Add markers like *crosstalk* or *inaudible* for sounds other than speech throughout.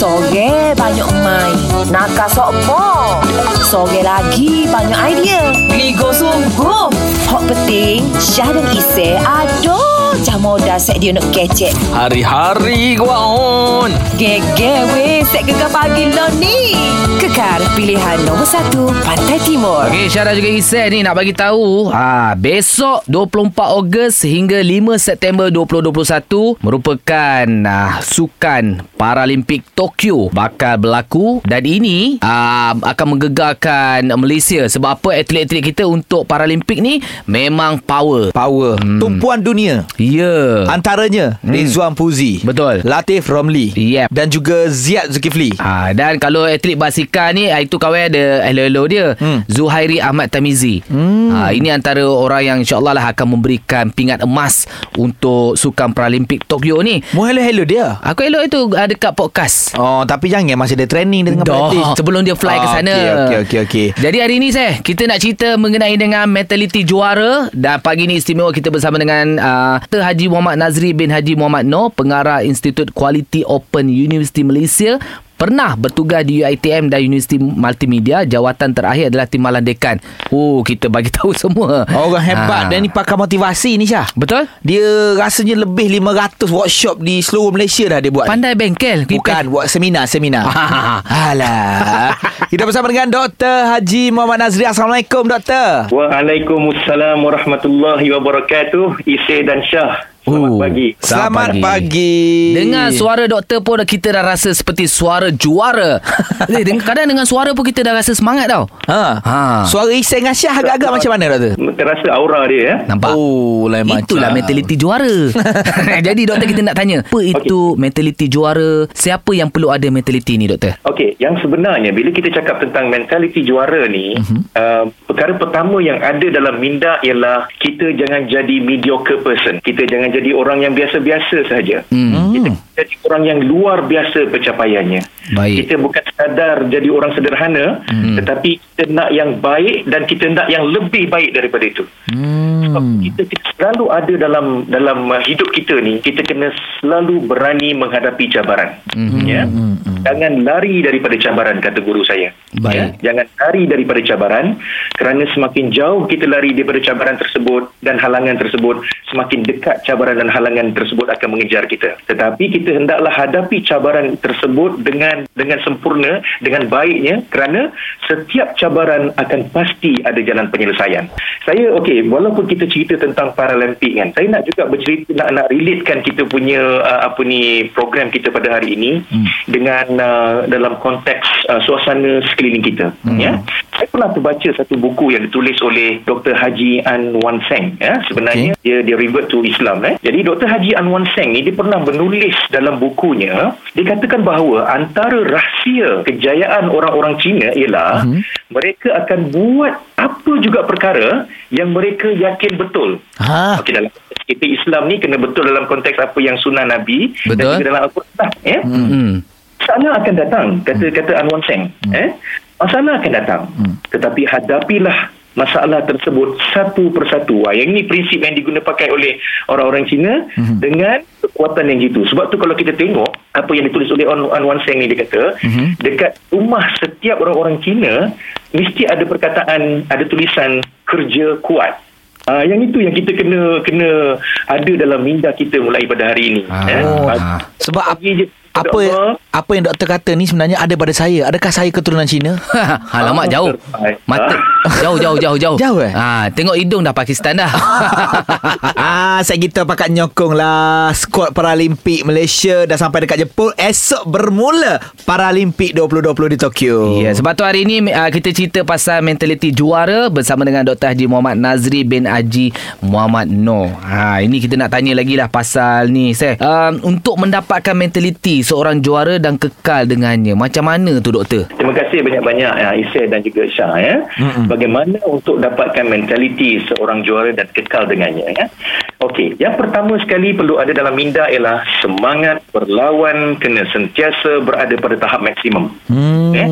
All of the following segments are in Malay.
Sore banyak main. Nakal sokmo. Sore lagi banyak idea. Ligo sungguh. Hak penting, Syah dan Isy ada je modal set dia nak kecek. Hari-hari gua on. Gege weh, set gegar pagi lo ni. Kekar pilihan nombor satu, Pantai Timur. Okey, Syara juga Isai ni nak bagi tahu, ha, besok 24 Ogos hingga 5 September 2021 merupakan ah, sukan Paralimpik Tokyo bakal berlaku dan ini ah, akan menggegarkan Malaysia sebab apa atlet-atlet kita untuk Paralimpik ni memang power. Power hmm. Tumpuan dunia Ya. Antaranya hmm. Rizwan Puzi Betul. Latif Romli Yep. Dan juga Ziad Zulkifli Ha, dan kalau atlet basikal ni ah, itu kawan ada hello-hello dia Hmm. Zuhairi Ahmad Tamizi hmm. ha, ini antara orang yang insyaAllah lah akan memberikan pingat emas untuk sukan Paralimpik Tokyo ni Mu hello-hello dia aku elok itu ada dekat podcast Oh tapi jangan Masih ada training Dia tengah practice sebelum dia fly ke Ah, sana. Okey okey okey okey. Jadi hari ini saya kita nak cerita mengenai dengan mentaliti juara dan pagi ni istimewa kita bersama dengan uh, Dr. Haji Muhammad Nazri bin Haji Muhammad Noor, pengarah Institut Quality Open University Malaysia pernah bertugas di UiTM dan Universiti Multimedia jawatan terakhir adalah Timbalan Dekan. Oh, kita bagi tahu *laughs* semua. Orang hebat Ah. Dan ni pakar motivasi ni Syah Betul? Dia rasanya lebih 500 workshop Di seluruh Malaysia dah dia buat Pandai bengkel. Bukan buat seminar-seminar Ah. *laughs* Alah Kita bersama dengan Dr. Haji Muhammad Nazri Assalamualaikum Doktor Waalaikumsalam warahmatullahi wabarakatuh. Isy dan Syah. Selamat Oh. pagi. Selamat pagi. pagi, Dengar suara doktor pun kita dah rasa seperti suara juara. *laughs* eh, dengan, kadang dengan suara pun kita dah rasa semangat tau. ha. Ha. Suara Isai dengan Syah agak-agak macam mana Doktor? Terasa aura dia ya. Nampak? Oh lain macam Itulah mentaliti juara. *laughs* Jadi doktor kita nak tanya, apa itu mentaliti juara? Siapa yang perlu ada mentaliti ni doktor? Okey, yang sebenarnya bila kita cakap tentang mentaliti juara ni, uh-huh. uh, perkara pertama yang ada dalam minda ialah kita jangan jadi mediocre person. Kita jangan jadi orang yang biasa-biasa saja. Hmm. Kita jadi orang yang luar biasa pencapaiannya. Baik. Kita bukan sekadar jadi orang sederhana, hmm. tetapi kita nak yang baik dan kita nak yang lebih baik daripada itu. Sebab kita, kita selalu ada dalam dalam uh, hidup kita ni kita kena selalu berani menghadapi cabaran mm-hmm. ya jangan lari daripada cabaran kata guru saya. Baik. ya? Jangan lari daripada cabaran kerana semakin jauh kita lari daripada cabaran tersebut dan halangan tersebut semakin dekat cabaran dan halangan tersebut akan mengejar kita. Tetapi kita hendaklah hadapi cabaran tersebut dengan dengan sempurna dengan baiknya kerana setiap cabaran akan pasti ada jalan penyelesaian. Saya okey walaupun kita cerita tentang Paralimpik kan saya nak juga bercerita nak nak relatekan kita punya uh, apa ni program kita pada hari ini hmm. dengan uh, dalam konteks uh, suasana sekeliling kita hmm. ya saya pernah terbaca satu buku yang ditulis oleh Dr Haji An Wan Seng ya sebenarnya okay. dia dia revert to Islam eh jadi Dr Haji An Wan Seng ni dia pernah menulis dalam bukunya dia katakan bahawa antara rahsia kejayaan orang-orang Cina ialah hmm. mereka akan buat apa juga perkara yang mereka yakin betul Ha. Okey dalam kita Islam ni kena betul dalam konteks apa yang sunnah Nabi Betul. dan juga dalam Al-Quran ya. Hmm. Hmm. Masalah akan datang kata kata Anwan Seng hmm. eh. Masalah akan datang. Hmm. Tetapi hadapilah masalah tersebut satu persatu. Ha, yang ini prinsip yang diguna pakai oleh orang-orang Cina hmm. dengan kekuatan yang gitu. Sebab tu kalau kita tengok apa yang ditulis oleh An- Anwan Seng ni dia kata hmm. dekat rumah setiap orang-orang Cina mesti ada perkataan ada tulisan kerja kuat. Ah, yang itu yang kita kena kena ada dalam minda kita mulai pada hari ini. Ah. eh. Oh, Pagi- sebab ap- pagi je, apa Allah, apa yang doktor kata ni sebenarnya ada pada saya. Adakah saya keturunan Cina? *laughs* Alamak jauh. Mata jauh jauh jauh jauh. Jauh, eh? Ha, tengok hidung dah Pakistan dah. *laughs* ah, saya kita pakat nyokong lah skuad Paralimpik Malaysia dah sampai dekat Jepun. Esok bermula Paralimpik 2020 di Tokyo. Ya, sebab tu hari ini uh, kita cerita pasal mentaliti juara bersama dengan Dr. Haji Muhammad Nazri bin Haji Muhammad Noor. Ha, ini kita nak tanya lagi lah pasal ni. Saya, um, untuk mendapatkan mentaliti seorang juara dan kekal dengannya. Macam mana tu doktor? Terima kasih banyak-banyak ya, Isai dan juga Syah ya. Mm-hmm. Bagaimana untuk dapatkan mentaliti seorang juara dan kekal dengannya ya. Okey, yang pertama sekali perlu ada dalam minda ialah semangat berlawan kena sentiasa berada pada tahap maksimum. Hmm. Eh?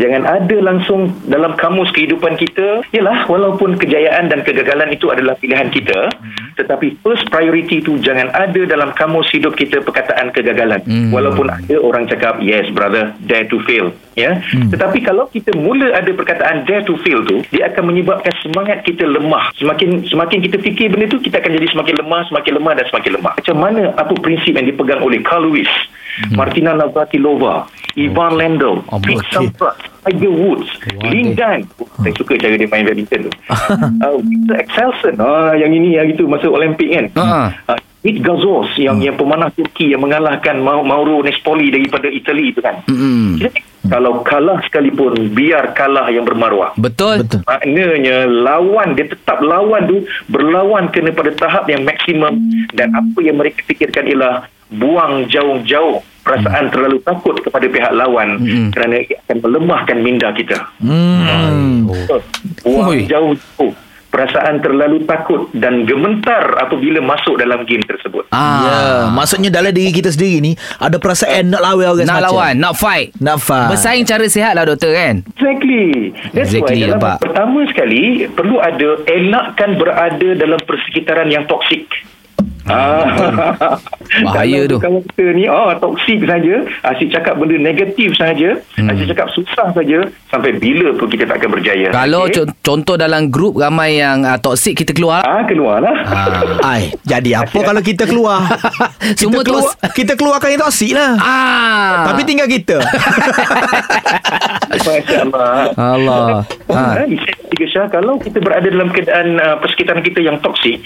Jangan ada langsung dalam kamus kehidupan kita ialah walaupun kejayaan dan kegagalan itu adalah pilihan kita tetapi first priority tu jangan ada dalam kamus hidup kita perkataan kegagalan Hmm. Walaupun ada orang cakap yes brother dare to fail ya. Tetapi kalau kita mula ada perkataan dare to fail tu dia akan menyebabkan semangat kita lemah. Semakin semakin kita fikir benda tu kita akan jadi semakin lemah semakin lemah dan semakin lemah. Macam mana apa prinsip yang dipegang oleh Carl Lewis Martina Navratilova Ivan Lendl Oh, Pete okay. Sampras Tiger Woods Wah, Lin Dan saya suka cara dia main badminton tu. Uh, *laughs* Victor Excelson ah, yang ini yang itu masuk Olimpik kan. Ha. uh, Pete Gazos yang yang pemanah Turki yang mengalahkan Mau- Mauro Nespoli daripada Itali itu kan tengok, kalau kalah sekalipun biar kalah yang bermaruah Betul. Betul. Maknanya lawan dia tetap lawan tu berlawan kena pada tahap yang maksimum dan apa yang mereka fikirkan ialah buang jauh-jauh perasaan terlalu takut kepada pihak lawan Mm-mm. kerana ia akan melemahkan minda kita. Hmm. Buang Oi. jauh-jauh perasaan terlalu takut dan gementar apabila masuk dalam game tersebut. Ah. Ya, maksudnya dalam diri kita sendiri ni ada perasaan nak lawan orang Nak lawan, nak fight. Nak fight. Bersaing cara sihat lah doktor kan? Exactly. That's Exactly, why dalam pertama sekali perlu ada elakkan berada dalam persekitaran yang toksik. Ah. *laughs* Bahaya tu. Kalau kita ni oh toksik saja, asyik cakap benda negatif saja, hmm. asyik cakap susah saja sampai bila pun kita tak akan berjaya. Kalau Okey? co- contoh dalam grup ramai yang uh, toksik kita keluar. ah keluarlah. Ah. Ai, jadi apa kalau kita keluar? *laughs* kita Semua keluar, tos- kita keluarkan yang toksik lah. Ah. Tapi tinggal kita. *laughs* Masya-Allah. Allah. Ha. Ha. Tiga Syah, kalau kita berada dalam keadaan uh, persekitaran kita yang toksik,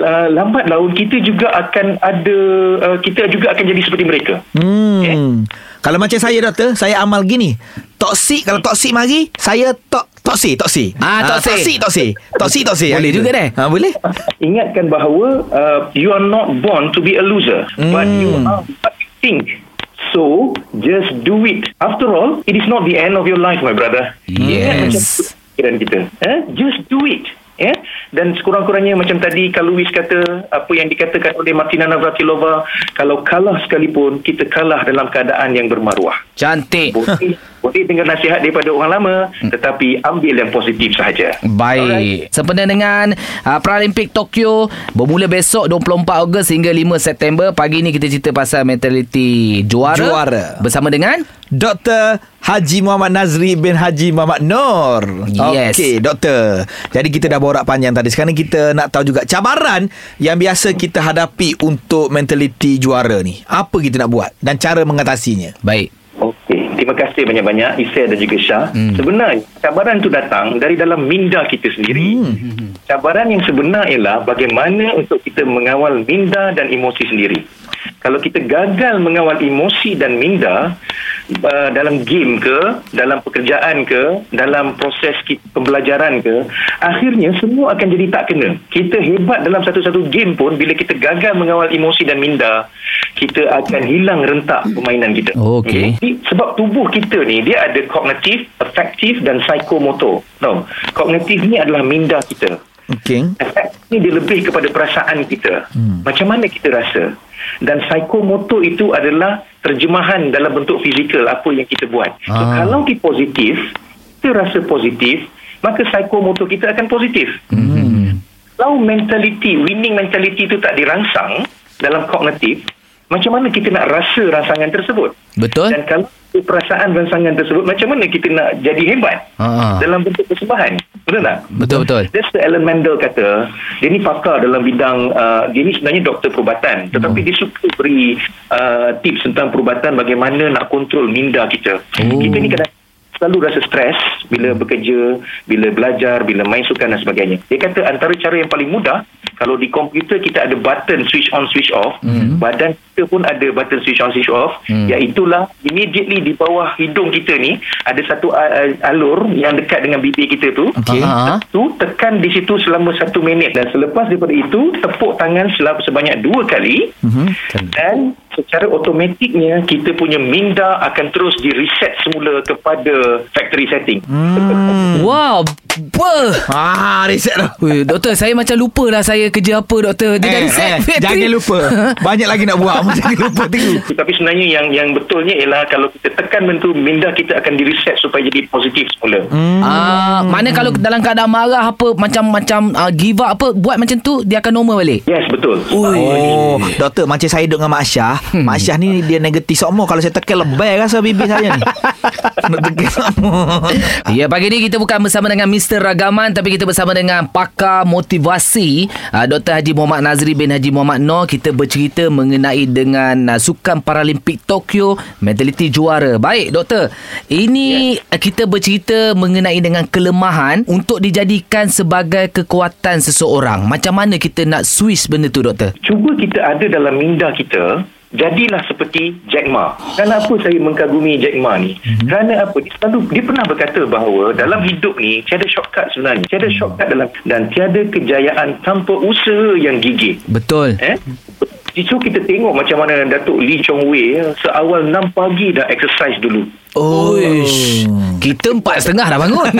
uh, lambat laun kita juga akan ada uh, kita juga akan jadi seperti mereka. Hmm. Kalau macam saya doktor, saya amal gini. Toksik kalau toksik mari, saya tok toksik toksik. Ah, toksik. toksik toksik. Toksik toksik. Boleh Ah, juga deh. Ha boleh. Ingatkan bahawa uh, you are not born to be a loser, but you are what you think. So, just do it. After all, it is not the end of your life, my brother. Yes. kita. Eh? Just do it. Ya? Dan sekurang-kurangnya macam tadi kalau Luis kata apa yang dikatakan oleh Martina Navratilova kalau kalah sekalipun kita kalah dalam keadaan yang bermaruah. Cantik. Boleh, boleh dengar nasihat daripada orang lama tetapi ambil yang positif sahaja. Baik. Sempena dengan uh, Paralimpik Tokyo bermula besok 24 Ogos hingga 5 September. Pagi ni kita cerita pasal mentaliti juara. Juara. Bersama dengan Dr. Haji Muhammad Nazri bin Haji Muhammad Nur. Yes. Okey, doktor. Jadi kita dah borak panjang tadi. Sekarang kita nak tahu juga cabaran yang biasa kita hadapi untuk mentaliti juara ni. Apa kita nak buat dan cara mengatasinya? Baik. Terima kasih banyak-banyak Isai dan juga Syah. Hmm. Sebenarnya cabaran itu datang dari dalam minda kita sendiri. Hmm. Cabaran yang sebenar ialah bagaimana untuk kita mengawal minda dan emosi sendiri. Kalau kita gagal mengawal emosi dan minda uh, dalam game ke, dalam pekerjaan ke, dalam proses kita, pembelajaran ke, akhirnya semua akan jadi tak kena. Kita hebat dalam satu-satu game pun bila kita gagal mengawal emosi dan minda, kita akan hilang rentak permainan kita. Okey. Sebab tubuh kita ni dia ada kognitif, afektif dan psikomotor. No. Kognitif ni adalah minda kita. Okey. Efek ni dia lebih kepada perasaan kita. Hmm. Macam mana kita rasa. Dan psikomotor itu adalah terjemahan dalam bentuk fizikal apa yang kita buat. So, Ah. kalau kita positif, kita rasa positif, maka psikomotor kita akan positif. Hmm. Kalau mentality, winning mentality itu tak dirangsang dalam kognitif, macam mana kita nak rasa rangsangan tersebut? Betul? Dan kalau perasaan rangsangan tersebut, macam mana kita nak jadi hebat Ha. dalam bentuk persembahan? Betul tak? Betul betul. That's the Alan Mendel kata dia ni pakar dalam bidang uh, dia ni sebenarnya doktor perubatan tetapi dia suka beri uh, tips tentang perubatan bagaimana nak kontrol minda kita Oh. kita ni kadang selalu rasa stres bila bekerja bila belajar bila main sukan dan sebagainya dia kata antara cara yang paling mudah kalau di komputer kita ada button switch on switch off Hmm. badan kita pun ada button switch on switch off Hmm. iaitulah immediately di bawah hidung kita ni ada satu uh, alur yang dekat dengan bibir kita tu Okey. Tu tekan di situ selama satu minit dan selepas daripada itu tepuk tangan selama sebanyak dua kali Mhm. dan secara automatiknya kita punya minda akan terus di reset semula kepada factory setting Hmm. Wow, Apa? Ah, reset dah. Ui, doktor, saya macam lupa lah saya kerja apa, doktor. Dia dah reset. eh, jangan lupa. *laughs* Banyak lagi nak buat. Jangan lupa tengok. *laughs* Tapi sebenarnya yang yang betulnya ialah kalau kita tekan bentuk minda kita akan di reset supaya jadi positif semula. Hmm. Ah, mana kalau dalam keadaan marah apa macam-macam uh, give up apa buat macam tu dia akan normal balik. Yes, betul. Oh, doktor macam saya duduk dengan Mak Syah. Hmm. Mak Syah ni dia negatif semua. Kalau saya tekan lebay rasa bibir saya ni. *laughs* Nak tekan semua. Ya, pagi ni kita bukan bersama dengan Mr. Ragaman tapi kita bersama dengan pakar motivasi uh, Dr. Haji Muhammad Nazri bin Haji Muhammad Noor. Kita bercerita mengenai dengan uh, Sukan Paralimpik Tokyo mentaliti juara. Baik, doktor. Ini yeah. kita bercerita mengenai dengan kelemahan untuk dijadikan sebagai kekuatan seseorang. Macam mana kita nak switch benda tu, doktor? Cuba kita ada dalam minda kita Jadilah seperti Jack Ma. Kenapa saya mengkagumi Jack Ma ni? Mm-hmm. Kerana apa? Dia selalu dia pernah berkata bahawa dalam hidup ni tiada shortcut sebenarnya. Tiada shortcut dalam dan tiada kejayaan tanpa usaha yang gigih. Betul. Eh? So kita tengok macam mana Datuk Lee Chong Wei ya, seawal 6 pagi dah exercise dulu. Oh, kita empat setengah dah bangun.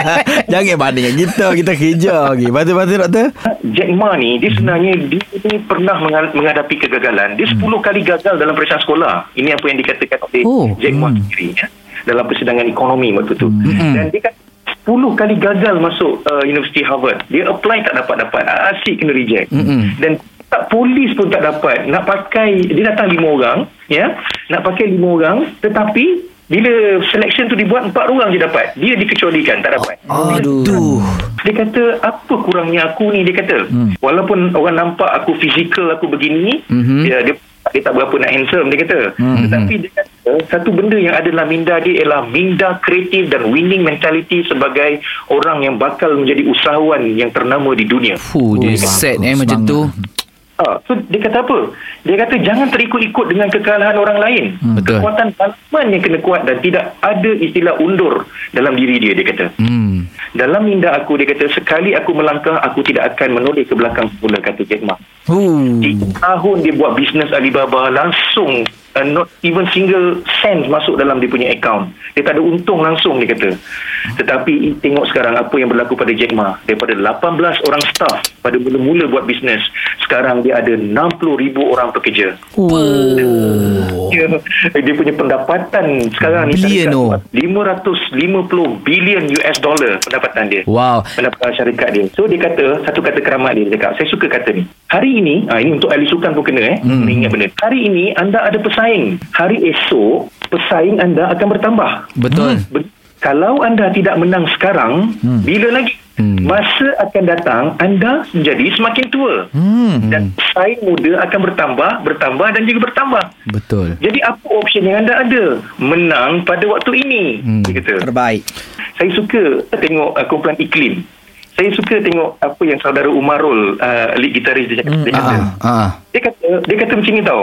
*laughs* Jangan banding dengan kita. Kita kerja lagi. Betul-betul doktor? Jack Ma ni dia sebenarnya dia ni pernah menghadapi kegagalan. Dia 10 kali gagal dalam periksaan sekolah. Ini apa yang dikatakan oleh Oh. Jack Ma sendiri ya, dalam persidangan ekonomi waktu tu. Dan dia kata 10 kali gagal masuk uh, Universiti Harvard. Dia apply tak dapat-dapat. Asyik kena reject. Mm-mm. Dan tak polis pun tak dapat. Nak pakai dia datang lima orang, ya. Nak pakai lima orang tetapi bila selection tu dibuat empat orang je dapat. Dia dikecualikan tak dapat. Aduh. Dia kata apa kurangnya aku ni dia kata. Hmm. Walaupun orang nampak aku fizikal aku begini, Mhm. dia, dia dia tak berapa nak handsome dia kata. Hmm. Tetapi dia kata satu benda yang ada dalam minda dia ialah minda kreatif dan winning mentality sebagai orang yang bakal menjadi usahawan yang ternama di dunia. Fuh, dia Oh, set eh macam tu. Ah, so dia kata apa? Dia kata jangan terikut-ikut dengan kekalahan orang lain. Hmm, betul. Kekuatan dalaman yang kena kuat dan tidak ada istilah undur dalam diri dia dia kata. Hmm. Dalam minda aku dia kata sekali aku melangkah aku tidak akan menoleh ke belakang semula kata Jack Ma. Uh. Tiga tahun dia buat bisnes Alibaba langsung uh, not even single cent masuk dalam dia punya account. Dia tak ada untung langsung dia kata. Tetapi tengok sekarang apa yang berlaku pada Jack Ma. Daripada 18 orang staff pada mula-mula buat bisnes, sekarang dia ada 60 ribu orang pekerja. Oh. Dia, dia punya pendapatan sekarang ni Bilion syarikat tu. buat 550 bilion US dollar pendapatan dia Wow. pendapatan syarikat dia. So dia kata satu kata keramat dia, dia cakap, saya suka kata ni. Hari ini, ah, ini untuk ahli sukan pun kena eh. Hmm. Ingat benda. Hari ini anda ada pesaing. Hari esok pesaing anda akan bertambah. Betul. Be- kalau anda tidak menang sekarang, hmm. bila lagi? Hmm. Masa akan datang anda menjadi semakin tua. Hmm. Dan pesaing muda akan bertambah, bertambah dan juga bertambah. Betul. Jadi apa option yang anda ada? Menang pada waktu ini. Hmm. Dia kata Terbaik. saya suka tengok uh, kumpulan iklim. Saya suka tengok apa yang saudara Umarul, uh, lead gitaris dia, cakap, dia kata. Ah, ah. Dia kata dia kata macam ni tau.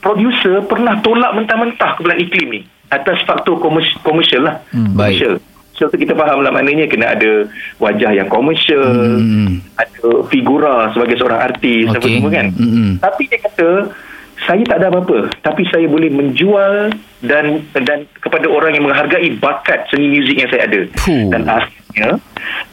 Producer pernah tolak mentah-mentah kumpulan iklim ni atas faktor komersi- komersial lah. Hmm, baik. Komersial. So kita faham lah maknanya kena ada wajah yang komersial, Hmm. ada figura sebagai seorang artis apa Okey. semua kan. Hmm. Tapi dia kata saya tak ada apa-apa tapi saya boleh menjual dan dan kepada orang yang menghargai bakat seni muzik yang saya ada. Puh. Dan akhirnya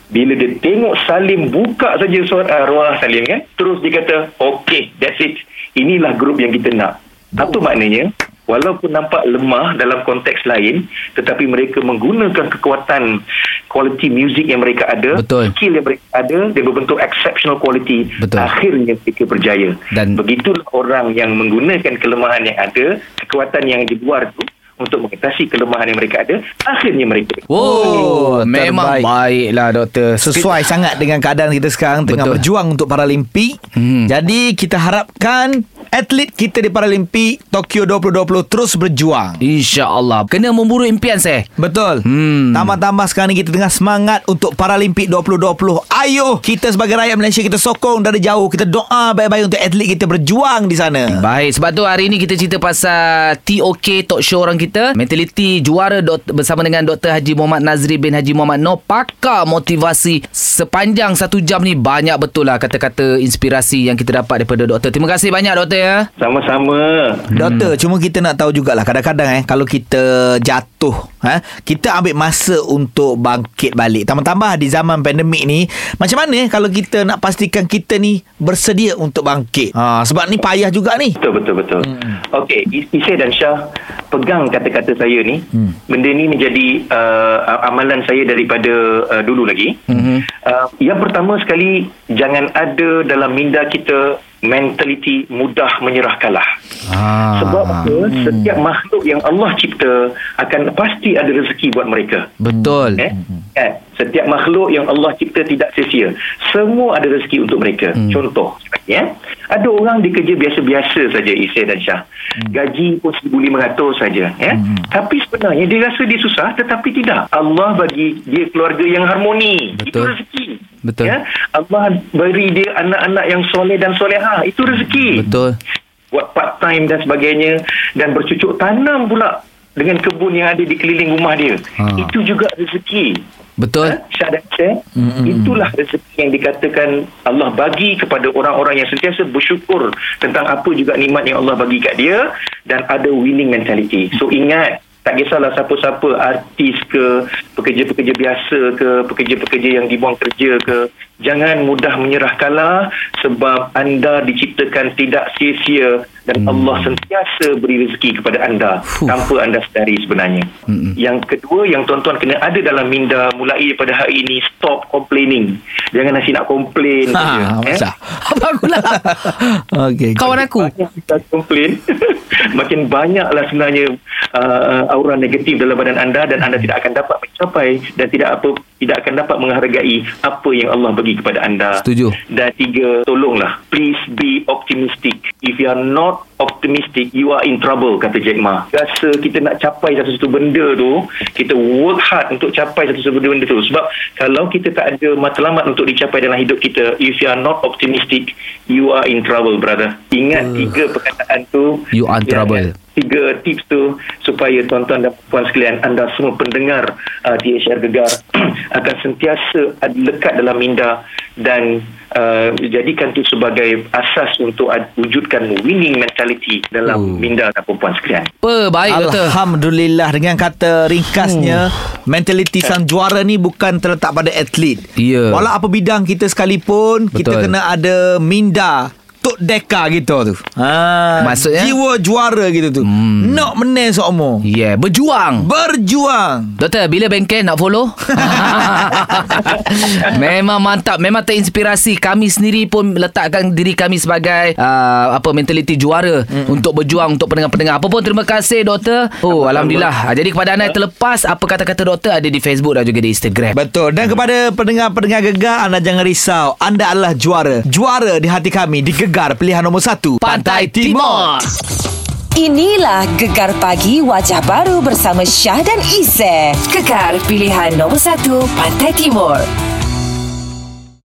bila dia tengok Salim buka saja suara uh, ruang Salim kan terus dia kata okay that's it inilah grup yang kita nak apa maknanya walaupun nampak lemah dalam konteks lain tetapi mereka menggunakan kekuatan quality music yang mereka ada Betul. skill yang mereka ada dia berbentuk exceptional quality Betul. akhirnya mereka berjaya Dan- begitulah orang yang menggunakan kelemahan yang ada kekuatan yang di luar tu untuk mengatasi kelemahan yang mereka ada akhirnya mereka Oh, memang terbaik. baiklah doktor. Sesuai sangat dengan keadaan kita sekarang Tengah Betul. berjuang untuk Paralimpik Hmm. Jadi kita harapkan Atlet kita di Paralimpik Tokyo 2020 terus berjuang InsyaAllah. Kena memburu impian saya. Betul Hmm. Tambah-tambah sekarang ni kita tengah semangat Untuk Paralimpik 2020 Ayo Kita sebagai rakyat Malaysia Kita sokong dari jauh Kita doa baik-baik Untuk atlet kita berjuang di sana Baik, sebab tu hari ni kita cerita pasal TOK Talk Show orang kita kita Mentaliti juara doktor, bersama dengan Dr. Haji Muhammad Nazri bin Haji Muhammad Noh Pakar motivasi sepanjang satu jam ni Banyak betul lah kata-kata inspirasi yang kita dapat daripada doktor Terima kasih banyak doktor ya Sama-sama. Doktor, cuma kita nak tahu jugalah kadang-kadang eh kalau kita jatuh, eh, kita ambil masa untuk bangkit balik. Tambah-tambah di zaman pandemik ni, macam mana eh, kalau kita nak pastikan kita ni bersedia untuk bangkit? Ha, sebab ni payah juga ni. Betul, betul, betul. Hmm. Okey, Is- Isai dan Syah, pegang kata-kata saya ni. Hmm. Benda ni menjadi uh, amalan saya daripada uh, dulu lagi. Hmm. Uh, yang pertama sekali, jangan ada dalam minda kita mentaliti mudah menyerah kalah. ah. Sebab apa? Setiap makhluk yang Allah cipta akan pasti ada rezeki buat mereka. Betul Eh? Eh, setiap makhluk yang Allah cipta tidak sia-sia. Semua ada rezeki untuk mereka. Hmm. Contoh, ya. Ada orang dia kerja biasa-biasa saja Isai dan Syah. Hmm. Gaji pun 1500 saja, ya. Hmm. Tapi sebenarnya dia rasa dia susah tetapi tidak. Allah bagi dia keluarga yang harmoni. Itu Betul. rezeki. Betul. Ya. Allah beri dia anak-anak yang soleh dan soleha. Itu rezeki Betul buat part time dan sebagainya dan bercucuk tanam pula dengan kebun yang ada di keliling rumah dia. Ha. Itu juga rezeki. Betul Ha? Syah dan Syah, itulah rezeki yang dikatakan Allah bagi kepada orang-orang yang sentiasa bersyukur tentang apa juga nikmat yang Allah bagi kat dia dan ada winning mentality. So ingat tak kisahlah siapa-siapa artis ke pekerja-pekerja biasa ke pekerja-pekerja yang dibuang kerja ke. Jangan mudah menyerah kalah sebab anda diciptakan tidak sia-sia dan hmm. Allah sentiasa beri rezeki kepada anda Fuh. tanpa anda sedari sebenarnya. Mm-mm. Yang kedua yang tuan-tuan kena ada dalam minda mulai daripada hari ini stop complaining. Jangan asyik nak complain Ha, saja. eh. macam. Bagulah *laughs* Okey. Kawan aku Banyak kita komplain *laughs* Makin banyaklah sebenarnya uh, Aura negatif dalam badan anda Dan anda tidak akan dapat mencapai Dan tidak apa tidak akan dapat menghargai Apa yang Allah bagi kepada anda. Setuju. Dan tiga Tolonglah. Please be optimistic. If you are not optimistic You are in trouble Kata Jack Ma. Rasa kita nak capai Satu-satu benda tu Kita work hard Untuk capai satu-satu benda tu. Sebab Kalau kita tak ada matlamat Untuk dicapai dalam hidup kita If you are not optimistic You are in trouble brother. Ingat tiga perkataan tu. You are in Yang- trouble. Tiga tips tu supaya tuan-tuan dan puan sekalian anda semua pendengar uh, THR Gegar *clears throat* akan sentiasa lekat dalam minda dan uh, jadikan tu sebagai asas untuk ad- wujudkan winning mentality dalam Oh. minda dan puan sekalian. Apa baik doktor Alhamdulillah dengan kata ringkasnya mentaliti sang juara ni bukan terletak pada atlet. Ya. Walau apa bidang kita sekalipun kita Betul. kena ada minda Tok Deka gitu tu. Ha, Maksudnya? jiwa juara gitu tu. Hmm. Nak menang seumur. Yeah berjuang Berjuang. Doktor, bila bengkel nak follow? *laughs* memang mantap, memang terinspirasi. Kami sendiri pun letakkan diri kami sebagai uh, apa mentaliti juara mm. untuk berjuang untuk pendengar-pendengar. Apa pun terima kasih doktor. Oh, alhamdulillah. Ah, Jadi kepada anda yang terlepas apa kata-kata doktor ada di Facebook dan juga di Instagram. Betul. Dan kepada pendengar-pendengar gegar, anda jangan risau. Anda adalah juara. Juara di hati kami di Gegar pilihan nombor satu. Pantai Timur. Inilah Gegar Pagi Wajah Baru bersama Syah dan Isy. Gegar pilihan nombor 1 Pantai Timur.